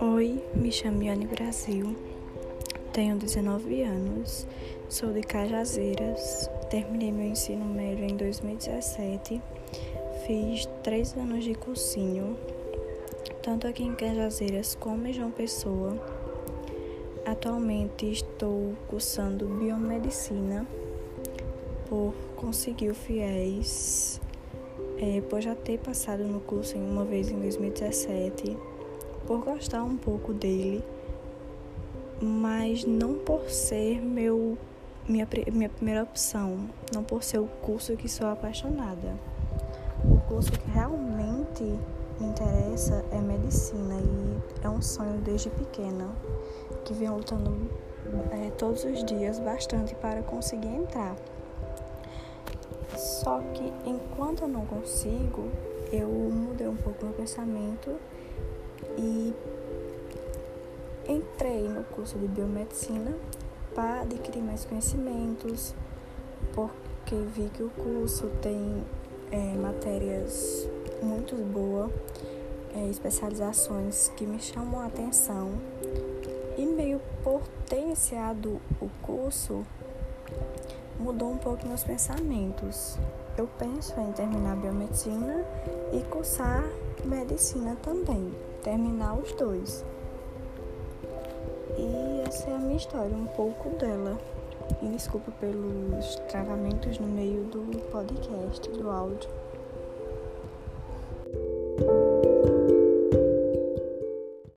Oi, me chamo Yane Brasil, tenho 19 anos, sou de Cajazeiras, terminei meu ensino médio em 2017, fiz três anos de cursinho, tanto aqui em Cajazeiras como em João Pessoa. Atualmente estou cursando biomedicina por conseguir o FIES, é, por já ter passado no curso uma vez em 2017 por gostar um pouco dele, mas não por ser meu minha, minha primeira opção, não por ser o curso que sou apaixonada. O curso que realmente me interessa é medicina e é um sonho desde pequena, que venho lutando é, todos os dias bastante para conseguir entrar. Só que enquanto eu não consigo, eu mudei um pouco meu pensamento e entrei no curso de biomedicina para adquirir mais conhecimentos, porque vi que o curso tem é, matérias muito boas, é, especializações que me chamam a atenção. E meio por ter iniciado o curso mudou um pouco meus pensamentos. Eu penso em terminar biomedicina e cursar medicina também terminar os dois. E essa é a minha história, um pouco dela. E desculpa pelos travamentos no meio do podcast, do áudio.